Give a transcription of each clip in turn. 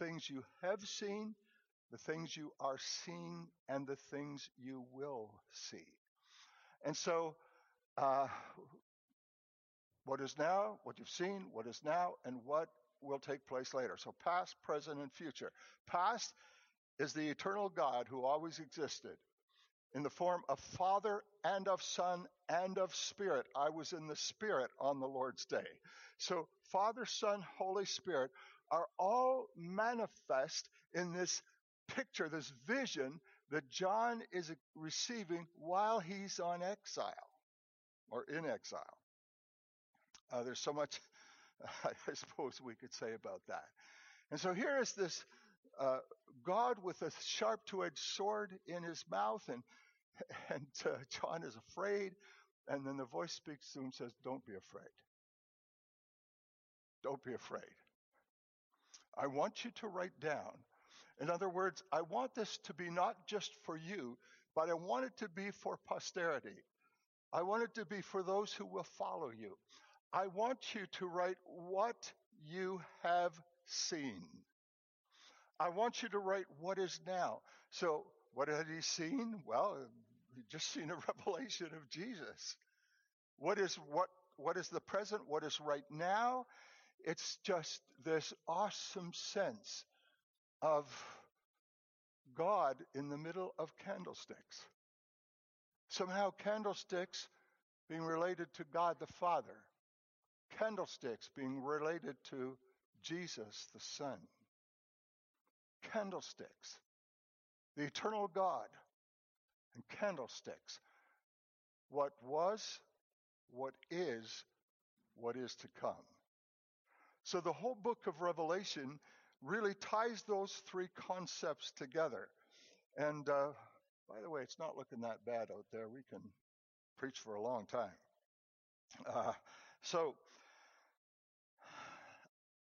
things you have seen, the things you are seeing, and the things you will see. And so, uh, what is now, what you've seen, what is now, and what will take place later. So, past, present, and future. Past is the eternal God who always existed in the form of Father and of Son and of Spirit. I was in the Spirit on the Lord's day. So Father, Son, Holy Spirit are all manifest in this picture, this vision that John is receiving while he's on exile or in exile. Uh, there's so much, I suppose, we could say about that. And so here is this uh, God with a sharp two-edged sword in his mouth, and and uh, John is afraid, and then the voice speaks to him, and says, "Don't be afraid. Don't be afraid. I want you to write down. In other words, I want this to be not just for you, but I want it to be for posterity. I want it to be for those who will follow you. I want you to write what you have seen. I want you to write what is now. So what had he seen? Well, he just seen a revelation of Jesus. What is what what is the present? What is right now? It's just this awesome sense of God in the middle of candlesticks. Somehow candlesticks being related to God the Father. Candlesticks being related to Jesus the Son candlesticks, the eternal God, and candlesticks. What was, what is, what is to come. So the whole book of Revelation really ties those three concepts together. And uh, by the way, it's not looking that bad out there. We can preach for a long time. Uh, so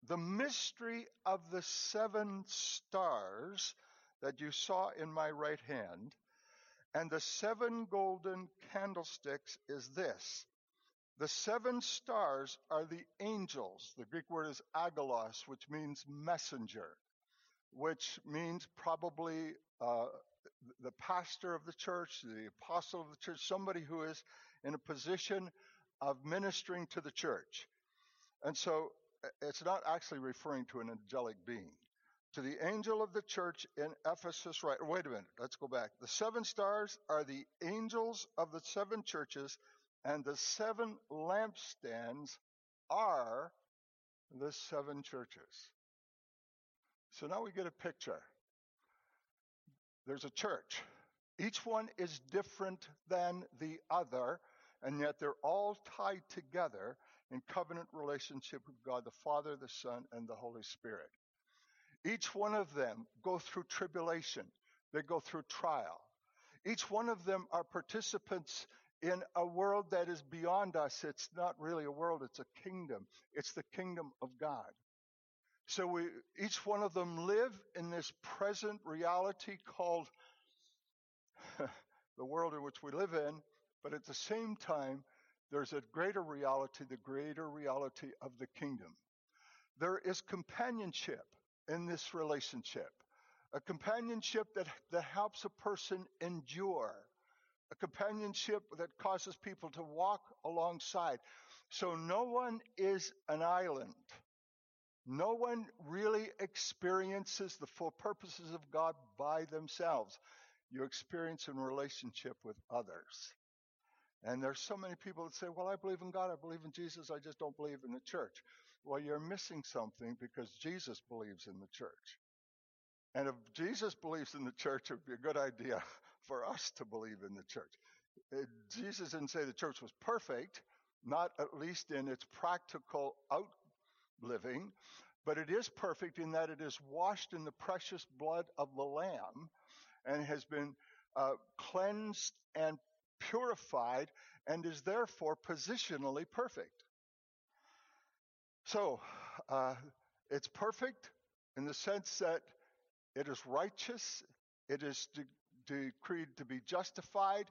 the mystery of the seven stars that you saw in my right hand and the seven golden candlesticks is this. The seven stars are the angels. The Greek word is angelos, which means messenger, which means probably uh, the pastor of the church, the apostle of the church, somebody who is in a position of ministering to the church. And so it's not actually referring to an angelic being. To the angel of the church in Ephesus, right? Wait a minute. Let's go back. The seven stars are the angels of the seven churches, and the seven lampstands are the seven churches. So now we get a picture. There's a church. Each one is different than the other, and yet they're all tied together in covenant relationship with God the Father, the Son, and the Holy Spirit. Each one of them go through tribulation. They go through trial. Each one of them are participants in a world that is beyond us. It's not really a world, it's a kingdom. It's the kingdom of God. So we, each one of them live in this present reality called the world in which we live in, but at the same time, there's a greater reality, the greater reality of the kingdom. There is companionship in this relationship, a companionship that, that helps a person endure, a companionship that causes people to walk alongside. So no one is an island. No one really experiences the full purposes of God by themselves. You experience in relationship with others. And there's so many people that say, well, I believe in God, I believe in Jesus, I just don't believe in the church. Well, you're missing something because Jesus believes in the church. And if Jesus believes in the church, it would be a good idea for us to believe in the church. Uh, Jesus didn't say the church was perfect, not at least in its practical outliving, but it is perfect in that it is washed in the precious blood of the Lamb and has been uh, cleansed and purified and is therefore positionally perfect. So, uh, it's perfect in the sense that it is righteous, it is decreed to be justified.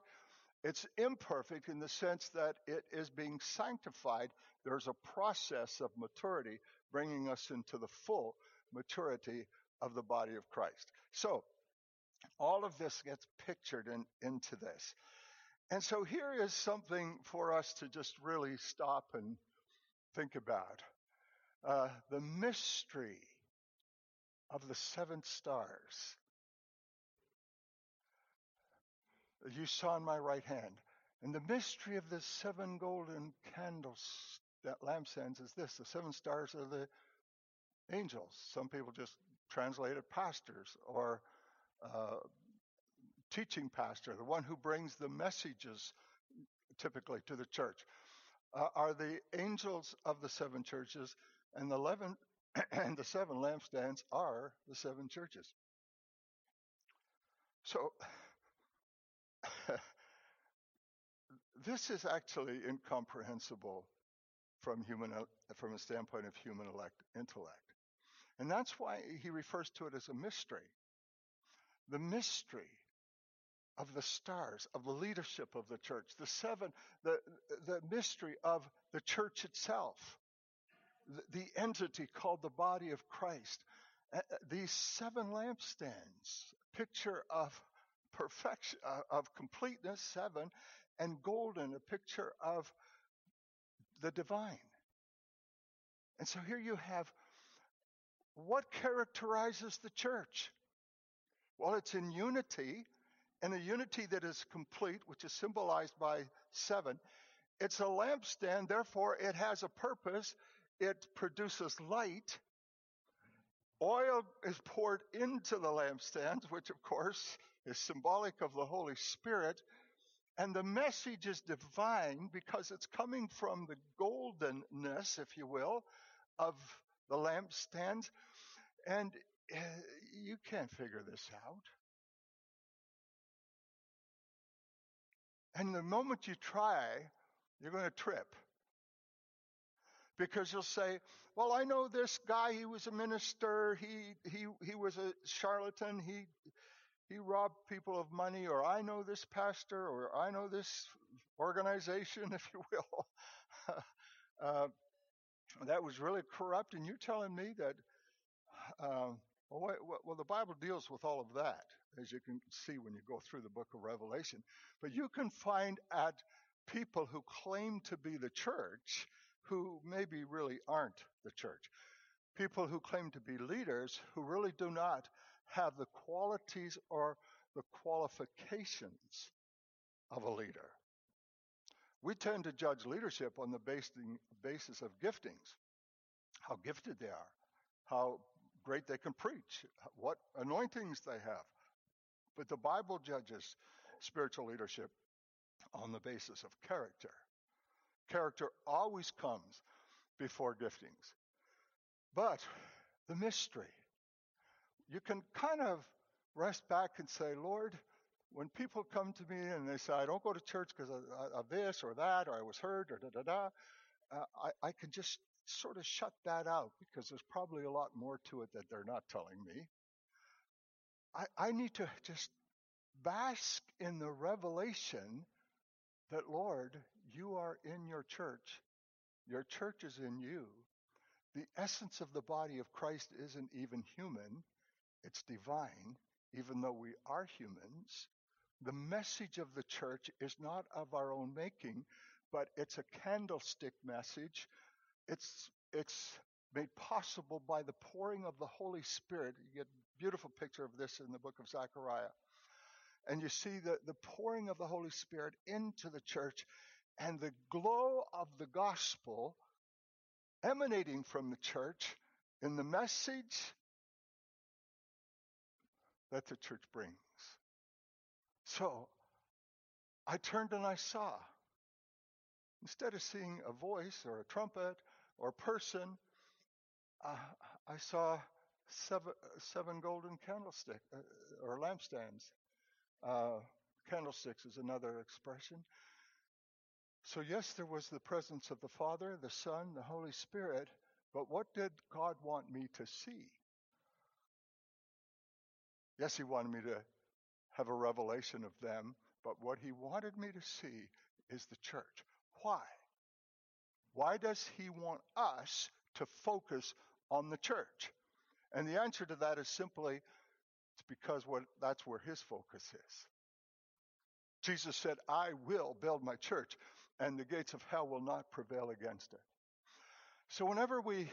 It's imperfect in the sense that it is being sanctified. There's a process of maturity bringing us into the full maturity of the body of Christ. So, all of this gets pictured in, into this. And so here is something for us to just really stop and think about. Uh, the mystery of the seven stars. You saw in my right hand. And the mystery of the seven golden candles, that lampstands, is this the seven stars are the angels. Some people just translate it pastors or uh, teaching pastor, the one who brings the messages typically to the church, uh, are the angels of the seven churches, and the eleven and the seven lampstands are the seven churches. So this is actually incomprehensible from human from a standpoint of human elect, intellect. And that's why he refers to it as a mystery. The mystery of the stars, of the leadership of the church, the seven, the, the mystery of the church itself, the, the entity called the body of Christ. Uh, these seven lampstands, picture of perfection, uh, of completeness, seven, and golden, a picture of the divine. And so here you have what characterizes the church? Well, it's in unity, and a unity that is complete, which is symbolized by seven. It's a lampstand, therefore, it has a purpose. It produces light. Oil is poured into the lampstands, which, of course, is symbolic of the Holy Spirit. And the message is divine because it's coming from the goldenness, if you will, of the lampstands. And uh, you can't figure this out. And the moment you try, you're going to trip. Because you'll say, well, I know this guy, he was a minister, he, he, he was a charlatan, he, he robbed people of money, or I know this pastor, or I know this organization, if you will. uh, that was really corrupt, and you're telling me that. Uh, well, well, the Bible deals with all of that, as you can see when you go through the book of Revelation. But you can find at people who claim to be the church who maybe really aren't the church. People who claim to be leaders who really do not have the qualities or the qualifications of a leader. We tend to judge leadership on the basis of giftings, how gifted they are, how great they can preach, what anointings they have. But the Bible judges spiritual leadership on the basis of character. Character always comes before giftings. But the mystery, you can kind of rest back and say, Lord, when people come to me and they say, I don't go to church because of, of, this or that, or I was hurt, or da da da, uh, I, I can just sort of shut that out because there's probably a lot more to it that they're not telling me. I, I need to just bask in the revelation that, Lord, you are in your church. Your church is in you. The essence of the body of Christ isn't even human, it's divine, even though we are humans. The message of the church is not of our own making, but it's a candlestick message. It's, it's made possible by the pouring of the Holy Spirit. You get a beautiful picture of this in the book of Zechariah. And you see the, the pouring of the Holy Spirit into the church and the glow of the gospel emanating from the church in the message that the church brings. So I turned and I saw. Instead of seeing a voice or a trumpet or a person, uh, I saw seven, seven golden candlesticks uh, or lampstands. Uh, candlesticks is another expression. So, yes, there was the presence of the Father, the Son, the Holy Spirit, but what did God want me to see? Yes, He wanted me to have a revelation of them, but what He wanted me to see is the church. Why? Why does He want us to focus on the church? And the answer to that is simply it's because what that's where his focus is. Jesus said, I will build my church, and the gates of hell will not prevail against it. So whenever we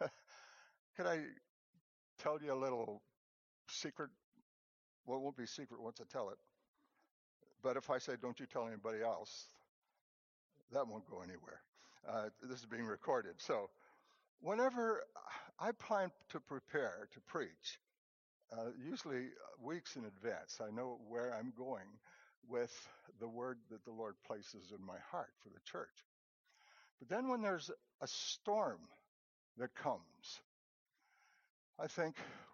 can I tell you a little secret? Well, it won't be secret once I tell it. But if I say, don't you tell anybody else, that won't go anywhere. Uh, this is being recorded. So whenever I plan to prepare to preach, uh, usually weeks in advance, I know where I'm going with the word that the Lord places in my heart for the church. But then when there's a storm that comes, I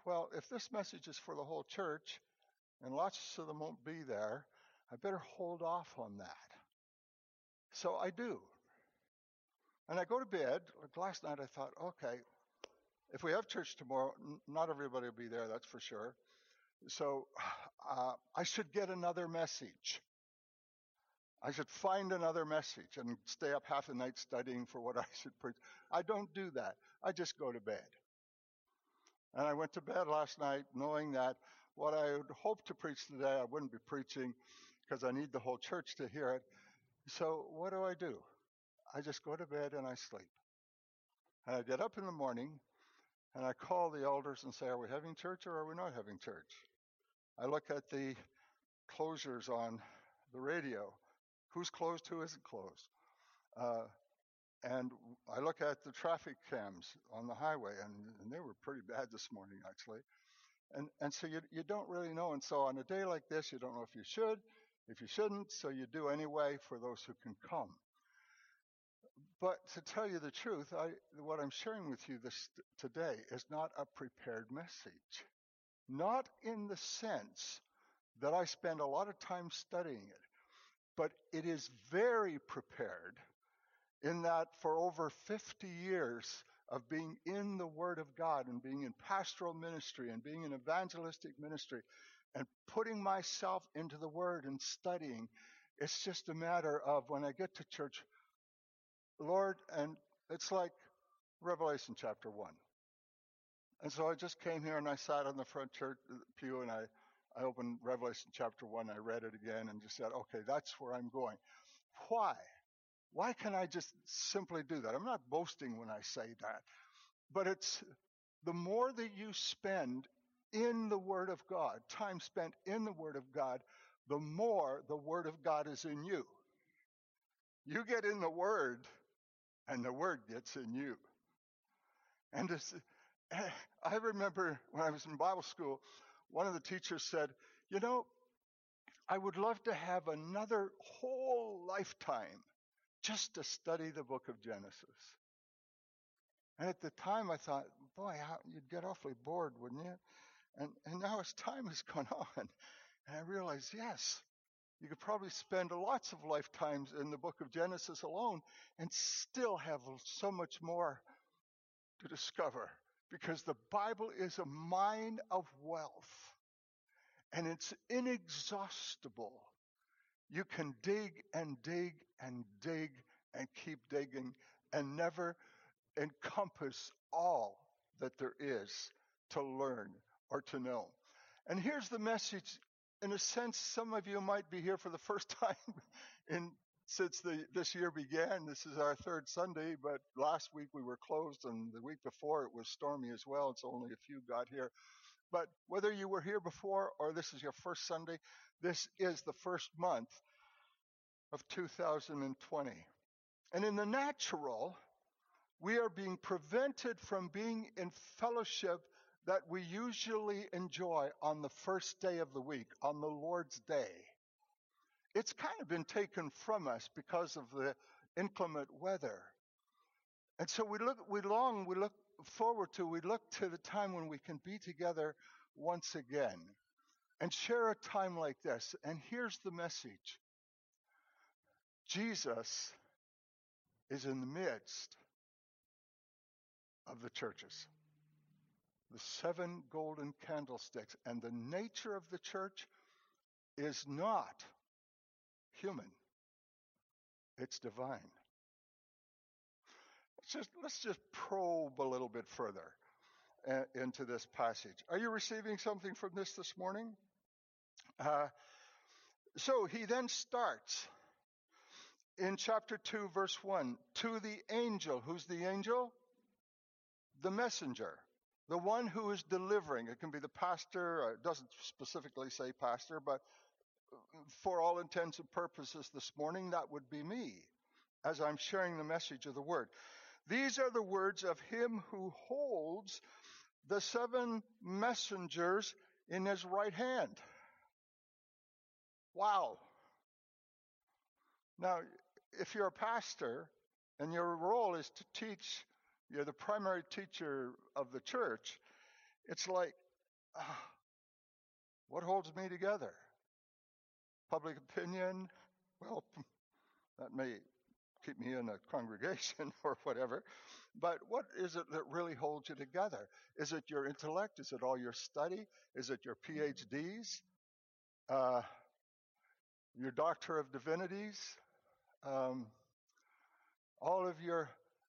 well, if this message is for the whole church and lots of them won't be there, I better hold off on that. So I do. And I go to bed. Like last night, I thought, okay, if we have church tomorrow, n- not everybody will be there, that's for sure. So uh, I should get another message. I should find another message and stay up half the night studying for what I should preach. I don't do that. I just go to bed. And I went to bed last night knowing that what I would hope to preach today, I wouldn't be preaching because I need the whole church to hear it. So what do I do? I just go to bed and I sleep. And I get up in the morning and I call the elders and say, Are we having church or are we not having church? I look at the closures on the radio. Who's closed, who isn't closed? Uh, and I look at the traffic cams on the highway, and, and, they were pretty bad this morning, actually. And, and so you, you don't really know. And so on a day like this, you don't know if you should, if you shouldn't, so you do anyway for those who can come. But to tell you the truth, I, what I'm sharing with you this today is not a prepared message. Not in the sense that I spend a lot of time studying it, but it is very prepared in that for over 50 years of being in the Word of God and being in pastoral ministry and being in evangelistic ministry and putting myself into the Word and studying, it's just a matter of when I get to church, Lord, and it's like Revelation chapter 1. And so I just came here and I sat on the front church uh, pew and I, I opened Revelation chapter 1. I read it again and just said, okay, that's where I'm going. Why? Why can I just simply do that? I'm not boasting when I say that, but it's the more that you spend in the Word of God, time spent in the Word of God, the more the Word of God is in you. You get in the Word, and the Word gets in you. And eh, I remember when I was in Bible school, one of the teachers said, You know, I would love to have another whole lifetime just to study the book of Genesis. And at the time I thought, boy, you'd get awfully bored, wouldn't you? And, and now as time has gone on, and I realized, yes, you could probably spend lots of lifetimes in the book of Genesis alone and still have so much more to discover because the Bible is a mine of wealth and it's inexhaustible. You can dig and dig and dig and keep digging and never encompass all that there is to learn or to know. And here's the message. In a sense, some of you might be here for the first time in since the, this year began. This is our third Sunday, but last week we were closed, and the week before it was stormy as well, It's only a few got here. But whether you were here before or this is your first Sunday, this is the first month of 2020. And in the natural, we are being prevented from being in fellowship that we usually enjoy on the first day of the week, on the Lord's Day. It's kind of been taken from us because of the inclement weather. And so we look, we long, we look forward to, we look to the time when we can be together once again and share a time like this. And here's the message Jesus is in the midst of the churches. The seven golden candlesticks. And the nature of the church is not human, it's divine. Let's just, let's just probe a little bit further. uh, into this passage. Are you receiving something from this this morning? Uh, so he then starts in chapter 2, verse 1 to the angel. Who's the angel? The messenger, the one who is delivering. It can be the pastor, it doesn't specifically say pastor, but for all intents and purposes this morning, that would be me as I'm sharing the message of the word. These are the words of him who holds the seven messengers in his right hand. Wow. Now, if you're a pastor and your role is to teach, you're the primary teacher of the church, it's like, ah, what holds me together? Public opinion? Well, that may keep me in a congregation or whatever. But what is it that really holds you together? Is it your intellect? Is it all your study? Is it your PhDs? Uh, your Doctor of Divinities? Um, all of your.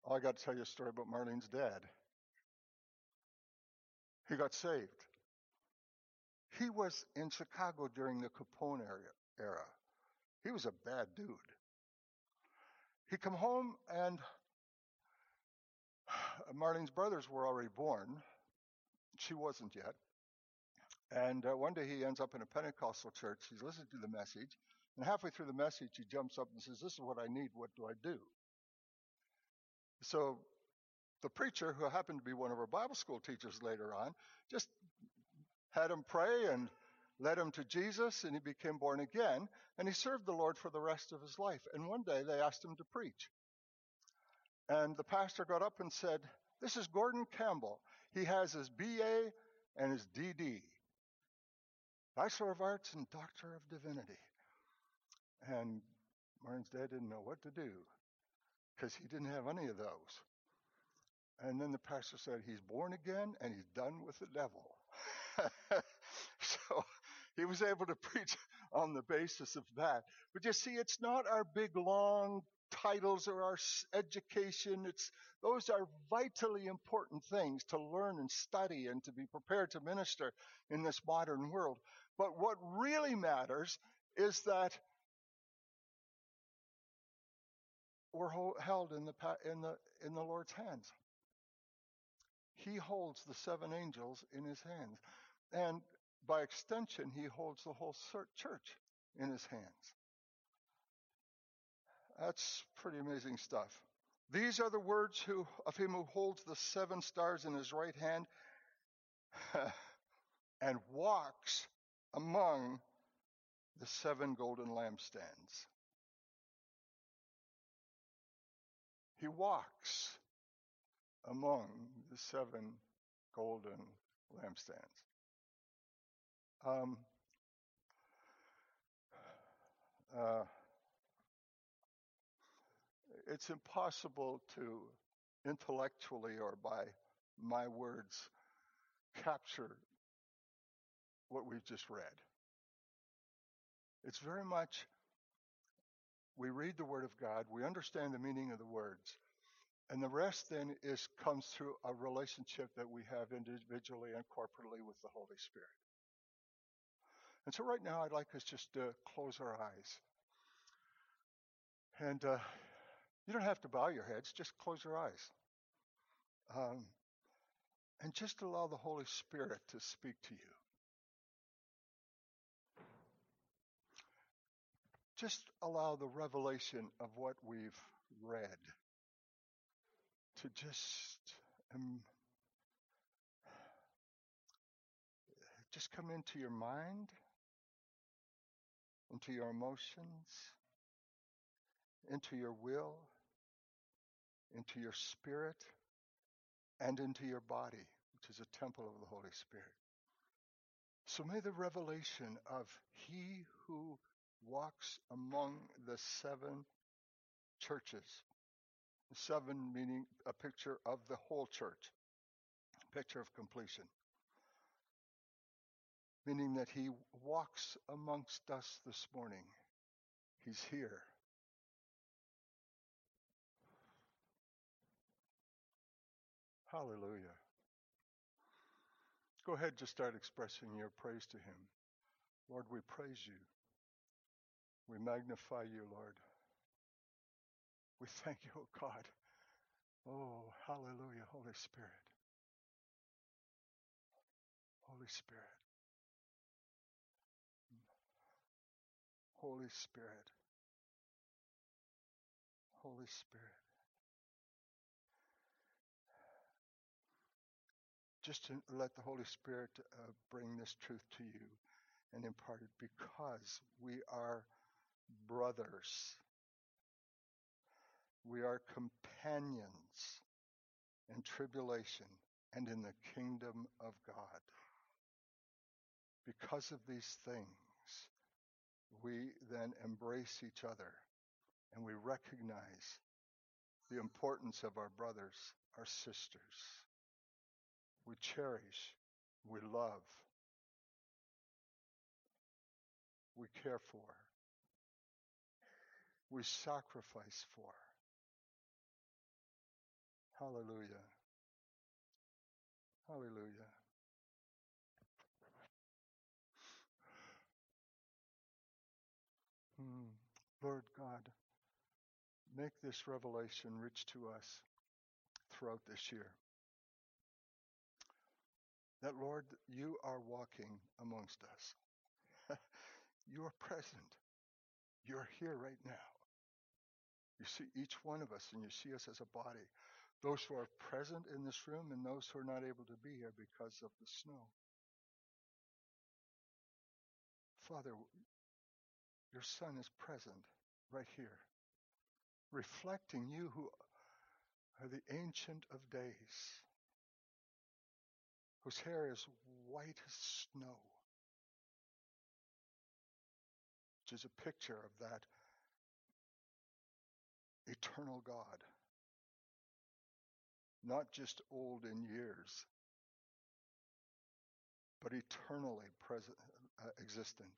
Oh, I got to tell you a story about Marlene's dad. He got saved. He was in Chicago during the Capone era. He was a bad dude. He come home and Marlene's brothers were already born. She wasn't yet. And uh, one day he ends up in a Pentecostal church. He's listening to the message. And halfway through the message, he jumps up and says, This is what I need. What do I do? So the preacher, who happened to be one of our Bible school teachers later on, just had him pray and led him to Jesus, and he became born again. And he served the Lord for the rest of his life. And one day they asked him to preach. And the pastor got up and said, This is Gordon Campbell. He has his BA and his DD, Bachelor of Arts and Doctor of Divinity. And Martin's dad didn't know what to do because he didn't have any of those. And then the pastor said, He's born again and he's done with the devil. so he was able to preach on the basis of that. But you see, it's not our big, long titles or our education. It's, those are vitally important things to learn and study and to be prepared to minister in this modern world. But what really matters is that we're held in the, in the, in the Lord's hands. He holds the seven angels in his hands. And by extension, he holds the whole church in his hands. That's pretty amazing stuff. These are the words who, of him who holds the seven stars in his right hand and walks among the seven golden lampstands. He walks among the seven golden lampstands. Um, uh, it's impossible to intellectually or by my words capture what we've just read. It's very much we read the Word of God, we understand the meaning of the words, and the rest then is comes through a relationship that we have individually and corporately with the Holy Spirit. And so right now I'd like us just to close our eyes. And uh, you don't have to bow your heads, just close your eyes. Um, and just allow the Holy Spirit to speak to you. Just allow the revelation of what we've read to just um, just come into your mind, into your emotions, into your will, into your spirit and into your body, which is a temple of the Holy Spirit. So may the revelation of He who walks among the seven churches, seven meaning a picture of the whole church, picture of completion, meaning that He walks amongst us this morning. He's here. Hallelujah. go ahead, just start expressing your praise to Him. Lord, we praise you. We magnify you, Lord. We thank you, oh God. Oh, hallelujah, Holy Spirit. Holy Spirit. Holy Spirit. Holy Spirit. Just to let the Holy Spirit uh, bring this truth to you and impart it because we are brothers. We are companions in tribulation and in the kingdom of God. Because of these things, we then embrace each other and we recognize the importance of our brothers, our sisters. We cherish, we love, we care for, we sacrifice for. Hallelujah. Hallelujah. Lord God, make this revelation rich to us throughout this year. That, Lord, you are walking amongst us. you are present. You're here right now. You see each one of us and you see us as a body. Those who are present in this room and those who are not able to be here because of the snow. Father, your Son is present right here, reflecting you who are the Ancient of Days, whose hair is white as snow, which is a picture of that eternal God, not just old in years, but eternally present, uh, existent.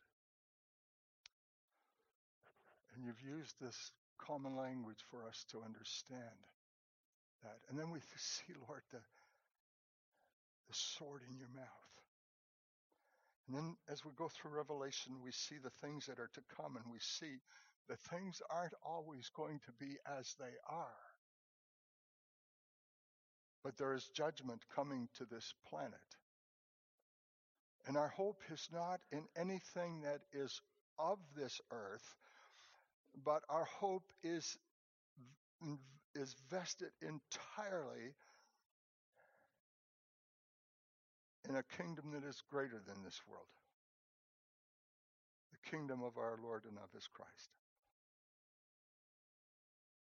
And you've used this common language for us to understand that. And then we see, Lord, the, the sword in your mouth. And then as we go through Revelation, we see the things that are to come, and we see that things aren't always going to be as they are. But there is judgment coming to this planet. And our hope is not in anything that is of this earth, but our hope is is vested entirely in a kingdom that is greater than this world. The kingdom of our Lord and of his Christ.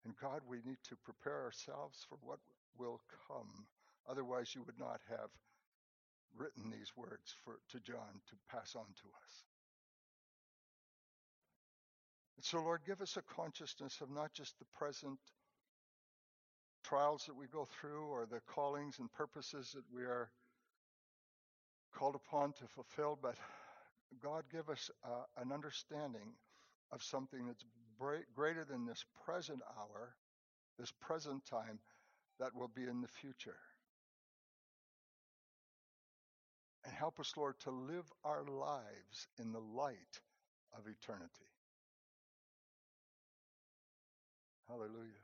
And God, we need to prepare ourselves for what will come. Otherwise, you would not have written these words for, to John to pass on to us. So, Lord, give us a consciousness of not just the present trials that we go through or the callings and purposes that we are called upon to fulfill, but God, give us uh, an understanding of something that's greater than this present hour, this present time, that will be in the future. And help us, Lord, to live our lives in the light of eternity. Hallelujah.